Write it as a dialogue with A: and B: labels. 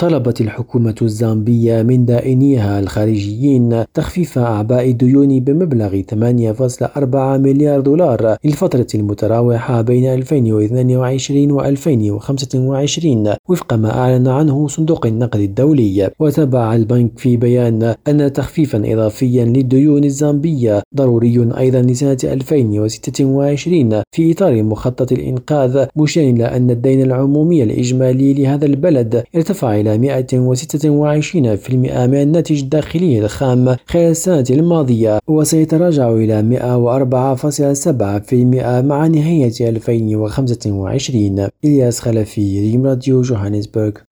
A: طلبت الحكومة الزامبية من دائنيها الخارجيين تخفيف أعباء الديون بمبلغ 8.4 مليار دولار للفترة المتراوحة بين 2022 و 2025 وفق ما أعلن عنه صندوق النقد الدولي. وتبع البنك في بيان أن تخفيفا إضافيا للديون الزامبية ضروري أيضا لسنة 2026 في إطار مخطط الإنقاذ مشيرا إلى أن الدين العمومي الإجمالي لهذا البلد ارتفع إلى 126% من الناتج الداخلي الخام خلال السنة الماضية وسيتراجع إلى 104.7% مع نهاية 2025 إلياس خلفي ريم راديو جوهانسبرغ.